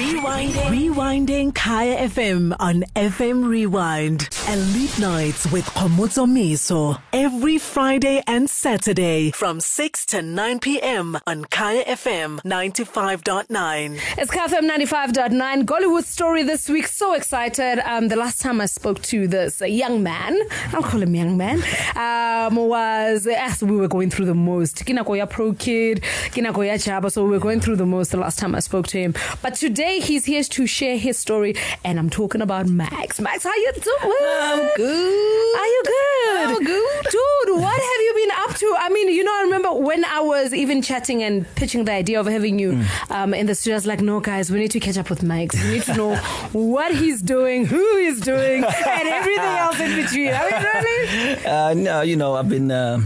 Rewinding. Rewinding Kaya FM on FM Rewind. Elite nights with Komutso Miso. Every Friday and Saturday from 6 to 9 p.m. on Kaya FM 95.9. It's KFM 95.9. Goliwood story this week. So excited. Um, the last time I spoke to this young man, I'll call him young man, um, was as we were going through the most. Kinakoya Pro Kid, Kinakoya Jabba. So we were going through the most the last time I spoke to him. But today he's here to share his story. And I'm talking about Maggz. Maggz, how you doing? I'm good. Are you good? I'm good. Dude, what have you been up to? I mean, you know, I remember when I was even chatting and pitching the idea of having you Mm. um, in the studio, I was like, no, guys, we need to catch up with Maggz. We need to know what he's doing, who he's doing, and everything else in between. I mean, really? Uh, no, you know, I've been uh,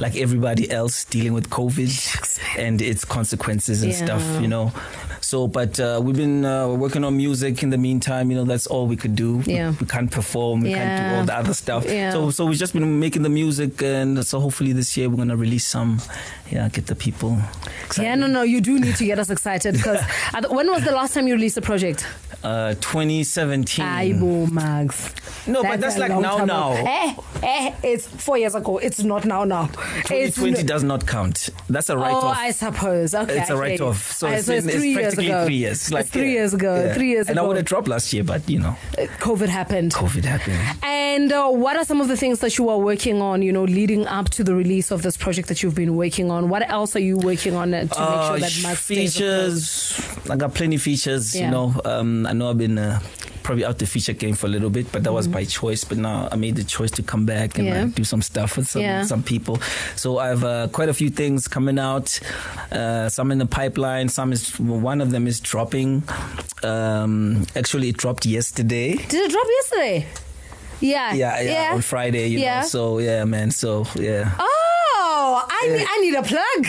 like everybody else dealing with COVID and its consequences and Yeah. stuff, you know. So, but uh, we've been uh, working on music in the meantime. You know, that's all we could do. We- Yeah. We, can't perform. We can't do all the other stuff. Yeah. So, so we've just been making the music, and so hopefully this year we're gonna release some. Yeah, get the people. Excited. Yeah, no, no, you do need to get us excited because when was the last time you released a project? Uh, 2017. Aibo Maggz. No, but that's like now, now. Eh, eh, it's four years ago. It's not now, now. It's 2020 does not count. That's a Oh, write-off. I suppose. Okay, It's a write-off. So Uh, it's, so been- it's three years ago. three years. It's three years ago. Three years and ago. I would have dropped last year, but you know, Uh, COVID happened. COVID happened. And uh, what are some of the things that you are working on, you know, leading up to the release of this project that you've been working on? What else are you working on uh, to make sure Uh, that stays features. I got plenty features. Yeah. You know, um, I know I've been uh, probably out the feature game for a little bit, but that was by choice. But now I made the choice to come back and Mm-hmm. Yeah. like, do some stuff with some Yeah. some people. So I have uh, quite a few things coming out. Uh, some in the pipeline. Some is one of them is dropping. Um, actually, it dropped yesterday. Did it drop yesterday? Yeah. Yeah, yeah, on Friday. You Yeah. know, so yeah, man. So yeah. Oh, I need, I need a plug.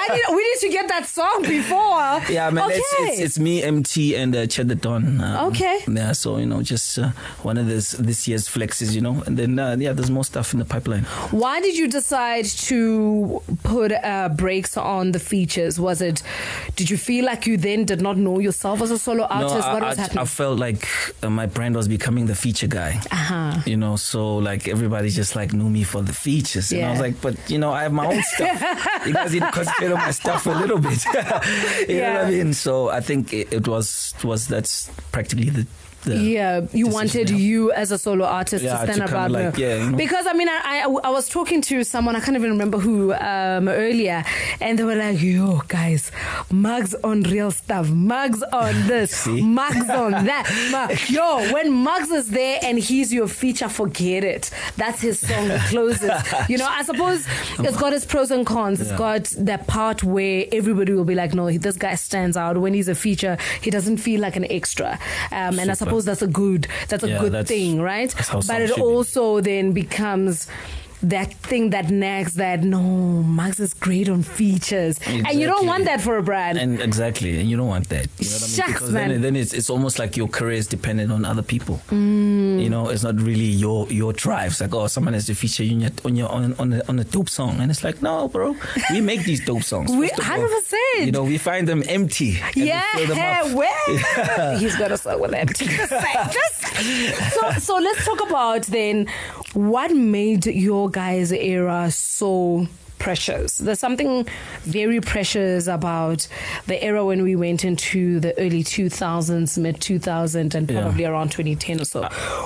I need, we need to get that song before. Yeah, man, okay. it's, it's it's me, Emtee, and uh, Chad Da Don. Um, Okay. Yeah, so you know, just uh, one of this this year's flexes, you know, and then uh, yeah, there's more stuff in the pipeline. Why did you decide to put uh, brakes on the features? Was it, did you feel like you then did not know yourself as a solo artist? I, what was I, happening? I felt like uh, my brand was becoming the feature guy. Uh-huh. You know, so like everybody just like knew me for the features, and I was like, but you know, I have my own stuff. you guys need to consider my stuff a little bit. you know what I mean? So I think it, it was was that's practically the. The yeah, you wanted yeah. you as a solo artist Yeah, to stand to up kinda out like, yeah, you know. Because I mean, I, I I was talking to someone I can't even remember who um, earlier, and they were like, "Yo, guys, Maggz on real stuff, Maggz on this? Maggz on that." Mug- Yo, when Maggz is there and he's your feature, forget it. That's his song that closes. you know, I suppose it's got its pros and cons. It's got that part where everybody will be like, "No, this guy stands out." When he's a feature, he doesn't feel like an extra, um, and I Super. Suppose that's a good that's a Yeah, good that's- thing, right? But it should also then becomes that thing that nags that no, Maggz is great on features, and you don't want that for a brand. And exactly, and you don't want that. You know what I mean? Shucks, because man. then, then it's, it's almost like your career is dependent on other people. Mm. You know, it's not really your your drive. It's like, oh, someone has to feature you on your, on your on on a, on a dope song, and it's like, no, bro, we make these dope songs. We- First of all, 100%. You know, we find them empty. and yeah, them well, he's got a song with that. Just just- so, so let's talk about then what made your guys' era so precious. There's something very precious about the era when we went into the early 2000s, mid 2000, and Yeah. probably around 2010 or so.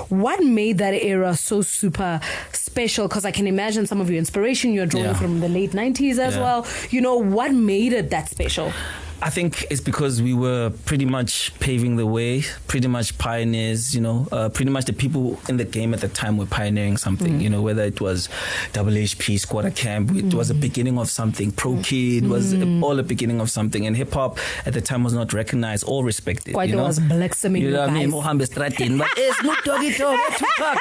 What made that era so super special? Because I can imagine some of your inspiration you're drawing Yeah. from the late 90s as Yeah. well. You know, what made it that special? I think it's because we were pretty much paving the way, pretty much pioneers, you know, uh, pretty much the people in the game at the time were pioneering something, mm. you know, whether it was WHP, HP, Skwatta Kamp, it was a mm. beginning of something. Pro mm. Kid was all a beginning of something. And hip hop at the time was not recognized or respected. Quite you know? was blacksmithing, You know what I mean? Mohammed Stratin, but it's not Doggy Dog, Tupac.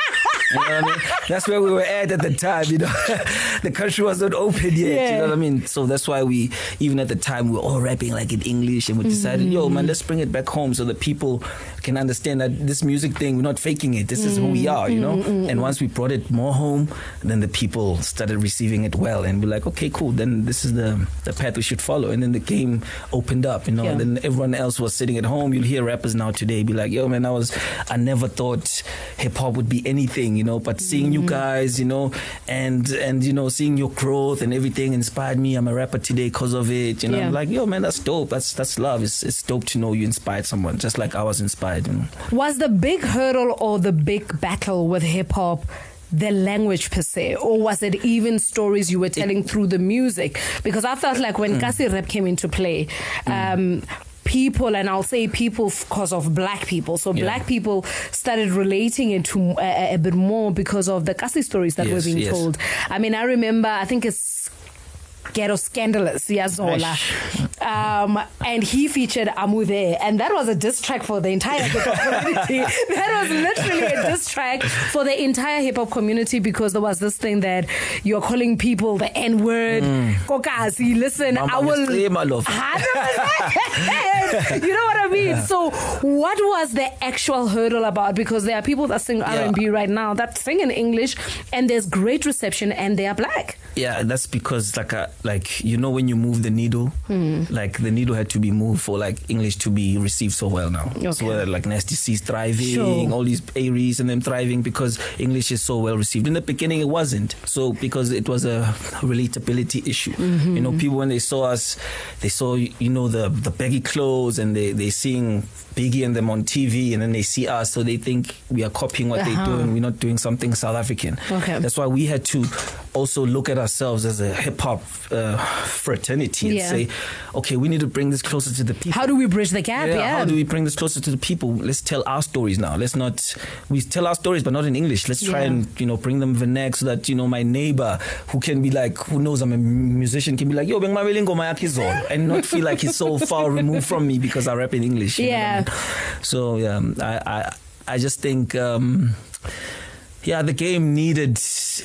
You know what I mean? That's where we were at at the time. You know, the country was not open yet. Yeah. You know what I mean? So that's why we, even at the time, we were all rapping like in English, and we decided, yo, man, mm-hmm. let's bring it back home so that people can understand that this music thing, we're not faking it. This is who we mm, are. You know. Mm, mm. And once we brought it more home, then the people started receiving it well, and we're like, okay, cool. Then this is the the path we should follow. And then the game opened up. You know. Yeah. Then everyone else was sitting at home. You'll hear rappers now today be like, yo, man, I was, I never thought hip hop would be anything, you know, but seeing you guys, you know, and, and, you know, seeing your growth and everything inspired me. I'm a rapper today because of it. You know, Yeah. I'm like, yo, man, that's dope. That's, that's love. It's, it's dope to know you inspired someone, just like I was inspired. You know? Was the big hurdle or the big battle with hip hop the language per se, or was it even stories you were telling through the music? Because I felt like when Kasi rap came into play, um, people and I'll say people because of black people. So Yeah. black people started relating it to uh, a bit more because of the Kasi stories that were being yes. told. I mean, I remember, I think it's Ghetto Scandalous, Yazola. Um, and he featured Amu there. And that was a diss track for the entire hip hop community. That was literally a diss track for the entire hip hop community because there was this thing that you're calling people the N word. Kokasi, listen, Mama I will. You know what I mean? So, what was the actual hurdle about? Because there are people that sing R&B right now that sing in English and there's great reception and they are black. Yeah, that's because like a, like you know when you move the needle, Hmm. like the needle had to be moved for like English to be received so well now. Okay. So like Nasty C's thriving, Sure. all these Aries and them thriving because English is so well received. In the beginning, it wasn't. So because it was a relatability issue. Mm-hmm. You know, people when they saw us, they saw you know the the baggy clothes and they they seeing Biggie and them on TV, and then they see us, so they think we are copying what Uh-huh. they're doing. We're not doing something South African. Okay. That's why we had to also look at ourselves as a hip hop uh, fraternity and Yeah. say, okay, we need to bring this closer to the people. How do we bridge the gap? Yeah. How do we bring this closer to the people? Let's tell our stories now. Let's not we tell our stories, but not in English. Let's try Yeah. and you know bring them vernac so that you know my neighbor who can be like who knows I'm a musician can be like yo mabelingo mayakizolo and not feel like he's so far removed from me because I rap in English. know I Yeah. mean? So yeah, I I I just think. Um, yeah, the game needed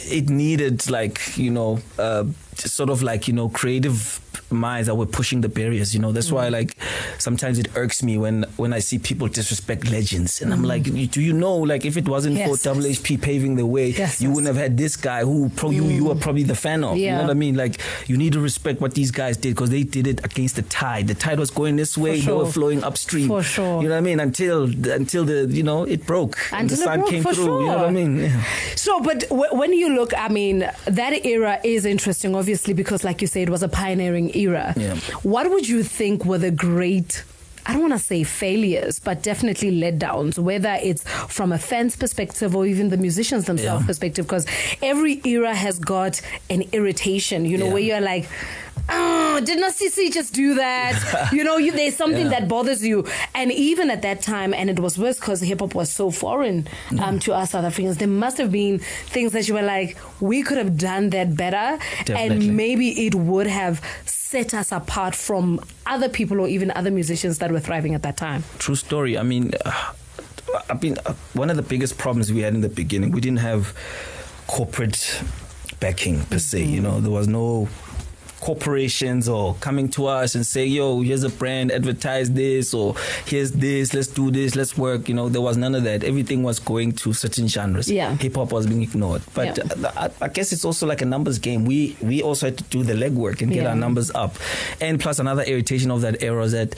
it needed like you know uh, sort of like you know creative minds that were pushing the barriers. You know that's Mm. why like sometimes it irks me when when I see people disrespect legends, and I'm Mm. like, do you know like if it wasn't Yes. for Double HP paving the way, Yes, you wouldn't have had this guy who pro you you were probably the fan of. You know what I mean? Like you need to respect what these guys did because they did it against the tide. The tide was going this way, they were flowing upstream. For sure. You know what I mean? Until until the you know it broke and the Until sun broke, came through. You know what I mean? Yeah. So, but w- when you look, I mean, that era is interesting, obviously, because, like you say, it was a pioneering era. Yeah. What would you think were the great? I don't want to say failures, but definitely letdowns, whether it's from a fan's perspective or even the musicians themselves Yeah. perspective, because every era has got an irritation, you know, Yeah. where you're like, oh, did not CC just do that? you know, you, there's something Yeah. that bothers you. And even at that time, and it was worse because hip hop was so foreign um, to us South Africans, there must have been things that you were like, we could have done that better. Definitely. And maybe it would have set us apart from other people or even other musicians that were thriving at that time. True story. I mean, uh, I mean, uh, one of the biggest problems we had in the beginning, we didn't have corporate backing per se. You know, there was no corporations or coming to us and say, "Yo, here's a brand, advertise this," or "Here's this, let's do this, let's work." You know, there was none of that. Everything was going to certain genres. Yeah. hip hop was being ignored. But Yeah. uh, I, I guess it's also like a numbers game. We we also had to do the legwork and get Yeah. our numbers up. And plus, another irritation of that era is that.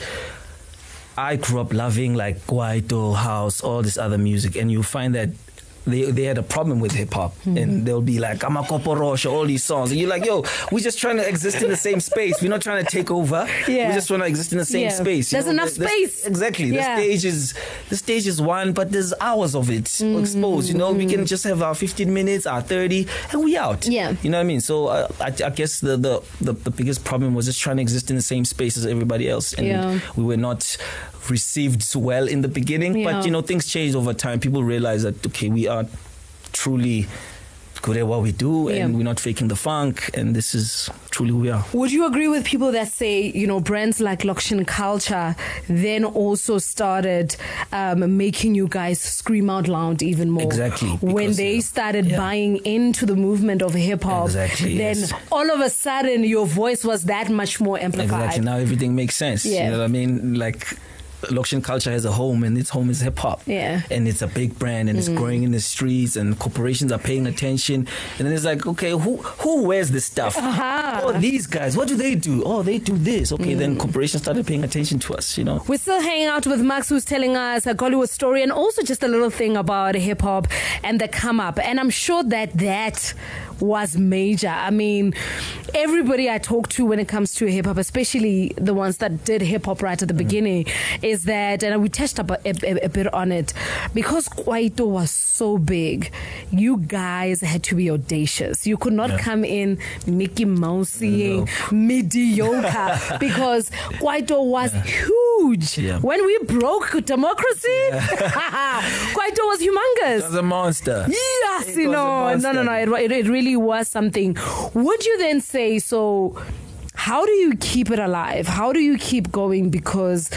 I grew up loving like Kwaito, house, all this other music, and you find that they they had a problem with hip hop, Mm-hmm. and they'll be like Amakoporosha, all these songs, and you're like, yo, we're just trying to exist in the same space. We're not trying to take over. Yeah. We just want to exist in the same Yeah. space. you There's enough The- the- space. exactly. Yeah. The stage is the stage is one, but there's hours of it Mm-hmm. exposed. You know, we can just have our 15 minutes, our 30, and we out. Yeah. You know what I mean? So uh, I, I guess the, the the the biggest problem was just trying to exist in the same space as everybody else, and Yeah. we were not received well in the beginning. But you know, things changed over time. People realized that okay, we are truly good at what we do, Yeah. and we're not faking the funk, and this is truly who we are. Would you agree with people that say, you know, brands like Loxion Kulca then also started um, making you guys scream out loud even more? Exactly, When they yeah. started Yeah. buying into the movement of hip hop, Exactly, then yes. all of a sudden your voice was that much more amplified. Exactly. Now everything makes sense. Yeah. You know what I mean? Like. Loxion Kulca has a home, and its home is hip hop. Yeah. and it's a big brand, and it's growing in the streets, and corporations are paying attention. And then it's like, okay, who who wears this stuff? Uh-huh. Oh, these guys. What do they do? Oh, they do this. Okay, then corporations started paying attention to us. You know. We're still hanging out with Maggz, who's telling us a Goliwood story and also just a little thing about hip hop and the come up. And I'm sure that that was major. I mean, everybody I talk to when it comes to hip hop, especially the ones that did hip hop right at the mm-hmm. beginning, is that, and we touched up a, a, a bit on it, because Kwaito was so big, you guys had to be audacious. You could not Yeah. come in Mickey Mousing, mediocre, because Kwaito was huge. Yeah. When we broke democracy, Kwaito was humongous. That's a monster. Yes, It you was know, no, no, no. It, it, it really was something. Would you then say so? How do you keep it alive? How do you keep going? Because.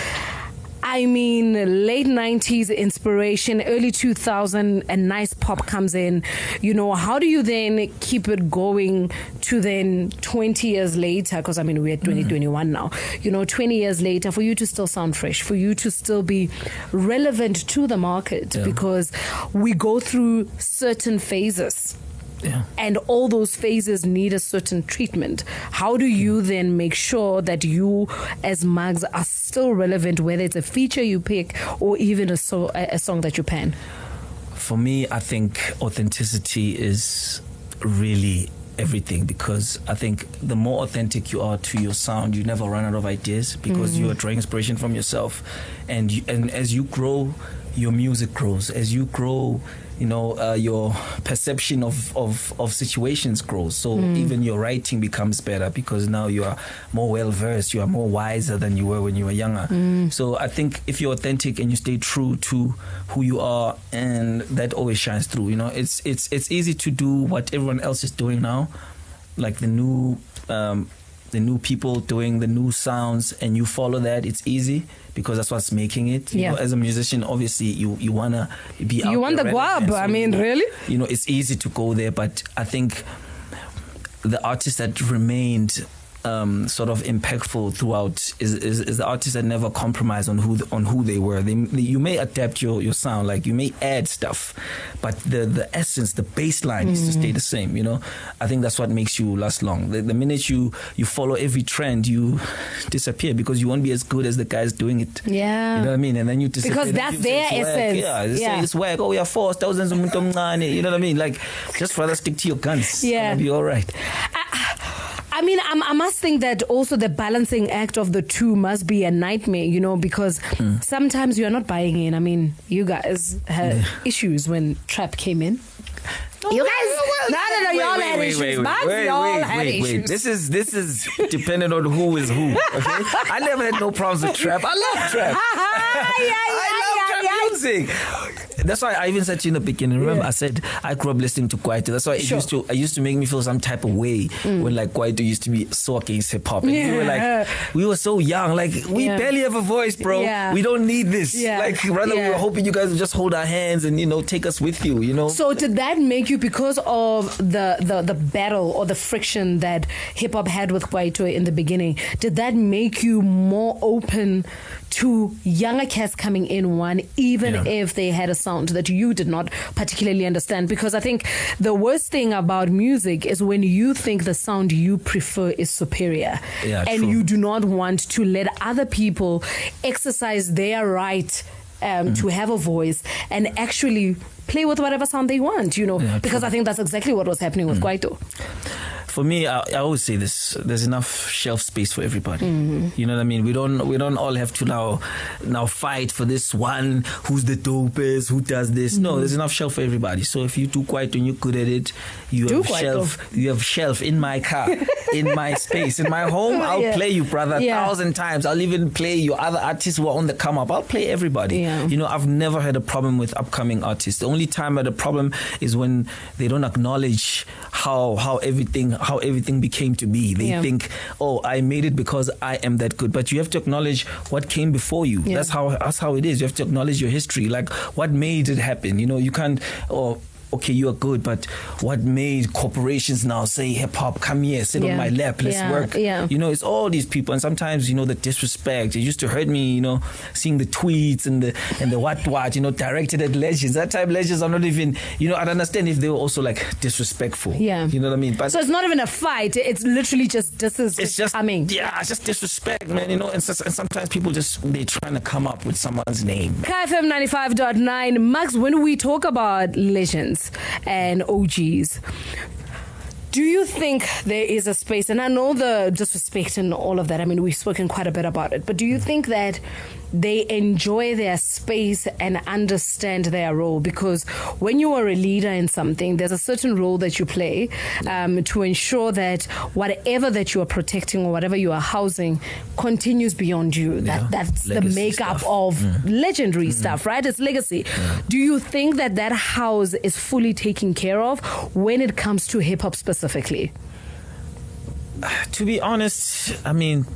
I mean, late 90s inspiration, early 2000, a nice pop comes in. You know, how do you then keep it going to then 20 years later? Because I mean, we're mm. at 2021 now. You know, 20 years later, for you to still sound fresh, for you to still be relevant to the market, Yeah. because we go through certain phases Yeah. and all those phases need a certain treatment. How do you then make sure that you, as Maggz, are still relevant, whether it's a feature you pick or even a, so, a, a song that you pen? For me, I think authenticity is really everything because I think the more authentic you are to your sound, you never run out of ideas because mm. you are drawing inspiration from yourself, and you, and as you grow, your music grows. As you grow, you know uh, your perception of, of of situations grows. So even your writing becomes better because now you are more well versed. You are more wiser than you were when you were younger. So I think if you're authentic and you stay true to who you are, and that always shines through. You know, it's it's it's easy to do what everyone else is doing now, like the new. Um, the new people doing the new sounds and you follow that it's easy because that's what's making it you Yeah. know, as a musician obviously you you want to be You want the guab, relevant. I mean, you know, really? you know it's easy to go there but i think the artists that remained um, sort of impactful throughout is, is, is the artists that never compromise on who the, on who they were. They, they, you may adapt your, your sound, like you may add stuff, but the, the essence, the baseline is to stay the same. You know, I think that's what makes you last long. The, the minute you you follow every trend, you disappear because you won't be as good as the guys doing it. Yeah. you know what I mean. And then you disappear. Because that's people say their essence. Yeah, Yeah. it's whack. Oh, we are forced. Thousands of. You know what I mean? Like, just rather stick to your guns. Yeah. and be all right. I mean, I'm, I must think that also the balancing act of the two must be a nightmare, you know, because Hmm. sometimes you're not buying in. I mean, you guys had issues when Trap came in. You guys, no, no, no, y'all had issues. Wait, y'all wait, had wait, issues. wait. This is this is dependent on who is who. Okay, I never had no problems with trap. I love trap. I love trap music. That's why I even said to you in the beginning. Remember, I said I grew up listening to Kwaito. That's why it Sure. used to. It used to make me feel some type of way mm. when like Kwaito used to be so against hip hop, and we were like, we were so young. Like we Yeah. barely have a voice, bro. Yeah. We don't need this. Yeah. Like rather, we Yeah. were hoping you guys would just hold our hands and you know take us with you. You know. So did that make you because of the, the, the battle or the friction that hip hop had with Kwaito in the beginning? Did that make you more open to younger cats coming in one, even Yeah. if they had a sound that you did not particularly understand? Because I think the worst thing about music is when you think the sound you prefer is superior, Yeah, and true. you do not want to let other people exercise their right. Um, Mm. To have a voice and actually play with whatever sound they want, you know, Yeah, because true. Mm. I think that's exactly what was happening with Kwaito. For me, I, I always say this: there's enough shelf space for everybody. Mm-hmm. You know what I mean? We don't we don't all have to now now fight for this one who's the dopest, who does this. Mm-hmm. No, there's enough shelf for everybody. So if you do quite and you're good at it, you Do have shelf. You have shelf in my car, in my space, in my home. I'll Yeah. play you, brother, a thousand times. I'll even play your other artists who are on the come up. I'll play everybody. Yeah. You know, I've never had a problem with upcoming artists. The only time I had a problem is when they don't acknowledge how how everything how everything became to be. They Yeah. think, oh, I made it because I am that good. But you have to acknowledge what came before you. Yeah. That's how that's how it is. You have to acknowledge your history, like what made it happen. You know, you can't or. Okay, you are good, but what made corporations now say hip hop? Come here, sit Yeah. on my lap, let's Yeah, work. yeah. You know, it's all these people, and sometimes you know the disrespect. It used to hurt me, you know, seeing the tweets and the and the what what, you know, directed at legends. That time legends are not even, you know, I'd understand if they were also like disrespectful. Yeah. you know what I mean. But So it's not even a fight. It's literally just this is it's just coming. yeah, it's just disrespect, man. You know, and, so, and sometimes people just they're trying to come up with someone's name. KFM 95.9. Maggz, when we talk about legends and OGs, do you think there is a space? And I know the disrespect and all of that. I mean, we've spoken quite a bit about it. But do you think that they enjoy their space and understand their role? Because when you are a leader in something, there's a certain role that you play um, to ensure that whatever that you are protecting or whatever you are housing continues beyond you. That Yeah. that's the makeup stuff. Mm. of legendary stuff, right? It's legacy. Do you think that that house is fully taken care of when it comes to hip hop specifically? To be honest, I mean,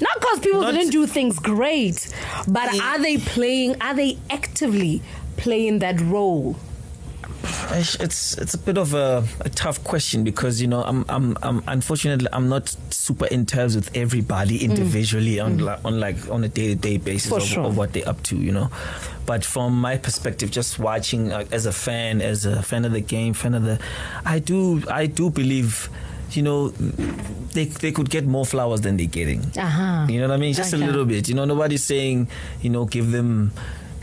Not because people Not- didn't do things great, but are they playing? Are they actively playing that role? It's it's a bit of a, a tough question because you know I'm I'm I'm unfortunately I'm not super in terms with everybody individually on li- on like on a day to day basis Mm. Of, sure. of what they're up to you know, but from my perspective, just watching uh, as a fan, as a fan of the game, fan of the, I do I do believe. You know, they they could get more flowers than they're getting. Uh-huh. You know what I mean? Just Okay. a little bit. You know, nobody's saying, you know, give them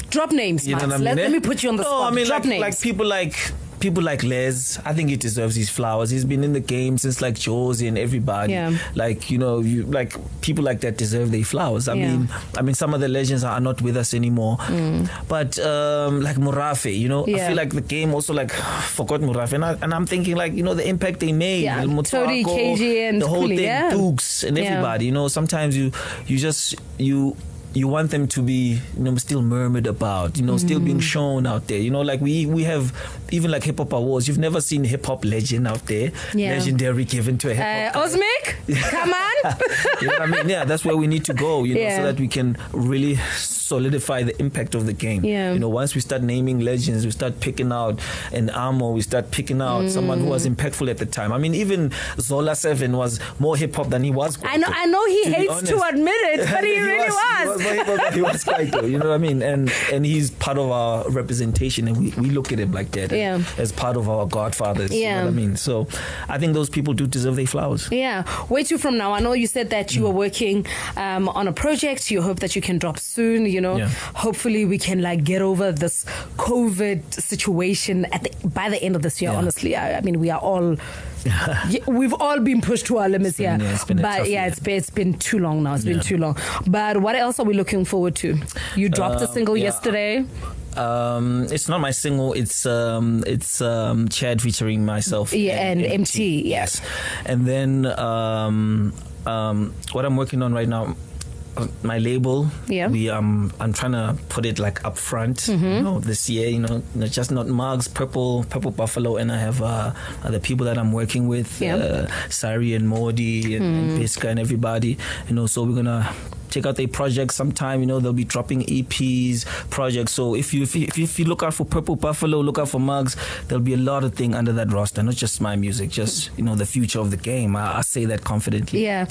Drop names, you know Maggz. what I mean? let, let me put you on the no, spot. I mean, Drop like, names. like people like people like Les. I think he deserves his flowers. He's been in the game since like Josie and everybody. Yeah. Like you know, you like people like that deserve their flowers. I Yeah. mean, I mean, some of the legends are not with us anymore. But um, like Murafe, you know, I Mm. Feel like the game also like forgot Murafe, and, I, and I'm thinking like you know the impact they made. Yeah. Motswako, Tony, KG and the whole Kuli, thing, yeah. Dukes and Yeah. everybody. You know, sometimes you you just you you want them to be you know still murmured about you know still being Mm. shown out there you know like we we have even like hip hop awards you've never seen hip hop legend out there Yeah. legendary given to a hip uh, hop Osmic, come on. you know what I mean yeah that's where we need to go you know Yeah. so that we can really solidify the impact of the game Yeah. you know once we start naming legends we start picking out an Amo we start picking out someone who Mm. was impactful at the time I mean even Zola 7 was more hip hop than he was I know, I know he hates to admit it, but he, really He was. was, he was though, you know what I mean? And and he's part of our representation, and we, we look at him like that Yeah. as part of our godfathers. You Yeah. know what I mean? So I think those people do deserve their flowers. Yeah. Where to from now? I know you said that you were working um, on a project. You hope that you can drop soon. You know, Yeah. hopefully we can like get over this COVID situation at the, by the end of this year. Yeah. Honestly, I, I mean, we are all. yeah, we've all been pushed to our limits been- here, yeah, it's been a but yeah, it's been, it's been too long now. It's been too long. But what else are we looking forward to? You dropped a Um, single yeah. yesterday. Um, it's not my single. It's um, it's um, Chad featuring myself. Yeah, and MT, yeah. Yes, and then um, um, what I'm working on right now. My label, Yeah. We um, I'm trying to put it like up front. Mm-hmm. You know, this year, you know, not just not Maggz, purple, purple buffalo, and I have uh, other people that I'm working with, Yeah. Uh, Sari and Modi and, and Piska and everybody. You know, so we're gonna check out their projects sometime. You know, they'll be dropping EPs, projects. So if you if you, if you look out for Purple Buffalo, look out for Maggz. There'll be a lot of things under that roster, not just my music, just you know the future of the game. I, I say that confidently. Yeah.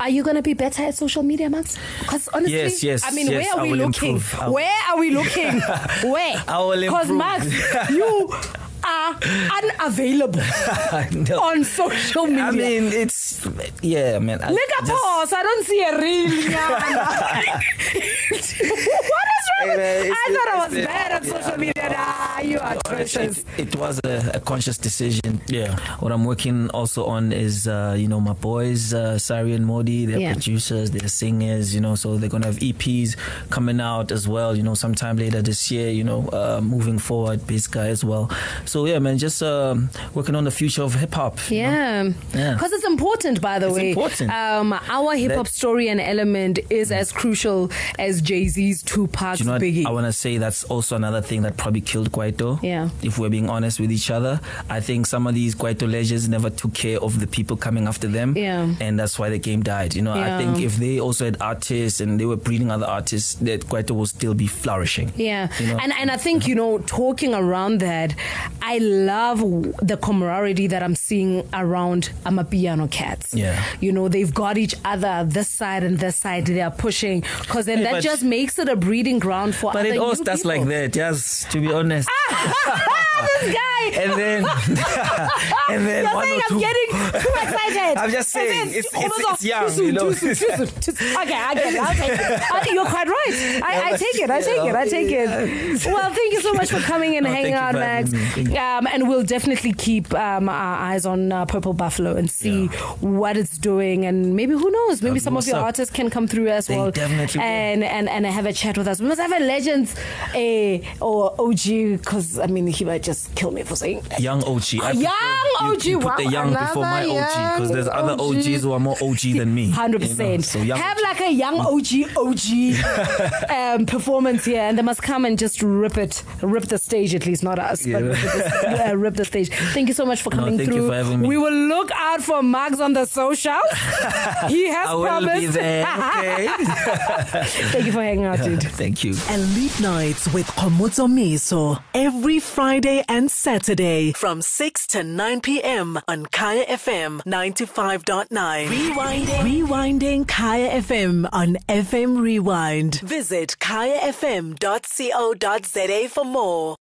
Are you going to be better at social media, Maggz? Because honestly, Yes, yes, I mean, yes, where are I we looking? improve. Where are we looking? where? I will Because. Maggz, you are unavailable No. on social media. I mean, it's yeah, man. I- Look at just- pause. I don't see a. Nyana. what is wrong? Hey, with- man, I thought I was bad on social media. Nah, you are precious. It, it was a, a conscious decision. Yeah. What I'm working also on is, uh, you know, my boys, uh, Sari and Modi, they're Yeah. producers, they're singers, you know, so they're going to have EPs coming out as well, you know, sometime later this year, you know, uh, moving forward, Biz Guy as well. So, yeah, man, just um, working on the future of hip hop. you know. Yeah, Yeah. because it's important. By the It's way, important. Um, our hip hop story and element is as crucial as Jay Z's, Tupac's, Do you know? Biggie. I want to say that's also another thing that probably killed Kwaito. Yeah. If we're being honest with each other, I think some of these Kwaito legends never took care of the people coming after them. Yeah. And that's why the game died. You know, Yeah. I think if they also had artists and they were breeding other artists, that Kwaito will still be flourishing. Yeah, You know? and and I think you know talking around that, I love the camaraderie that I'm seeing around Amapiano cats. Yeah. you know they've got each other this side and this side. They are pushing because then Yeah, that just makes it a breeding ground for. But it all starts people. like that, yes, to be honest. this guy. and then, and then You're one saying or I'm getting too excited. I'm just saying, then it's- it's- it's young, too soon, you know? too soon, too soon, too soon. Okay, I get it. I'll take it. I, you're quite right. I, I take it. I take it. I take it. Well, thank you so much for coming and No, hanging out, Maggz. having me. Thank you. Um, and we'll definitely keep um, our eyes on uh, Purple Buffalo and see what it's doing. And maybe who knows? Maybe Um, some of your up? artists can come through as They well. definitely and, and and have a chat with us. We must have a legend eh, or OG because I mean he might just kill me for saying Young OG. I A young prefer- you- You, put wow, the young before my OG because there's other young OGs who are more OG than me. Hundred you know, percent. So young Have OG. like a young OG OG um, performance here, and they must come and just rip it, rip the stage at least, not us, but rip the, uh, rip the stage. Thank you so much for No, coming thank you through. for having me. We will look out for Maggz on the socials. he has I will promised. be there. Okay. Thank you for hanging out, dude. Thank you. Elite Nights with Komutso Miso every Friday and Saturday from 6 to 9 p.m. on Kaya FM 95.9. Rewinding. Rewinding Kaya FM on FM Rewind. Visit kayafm.co.za for more.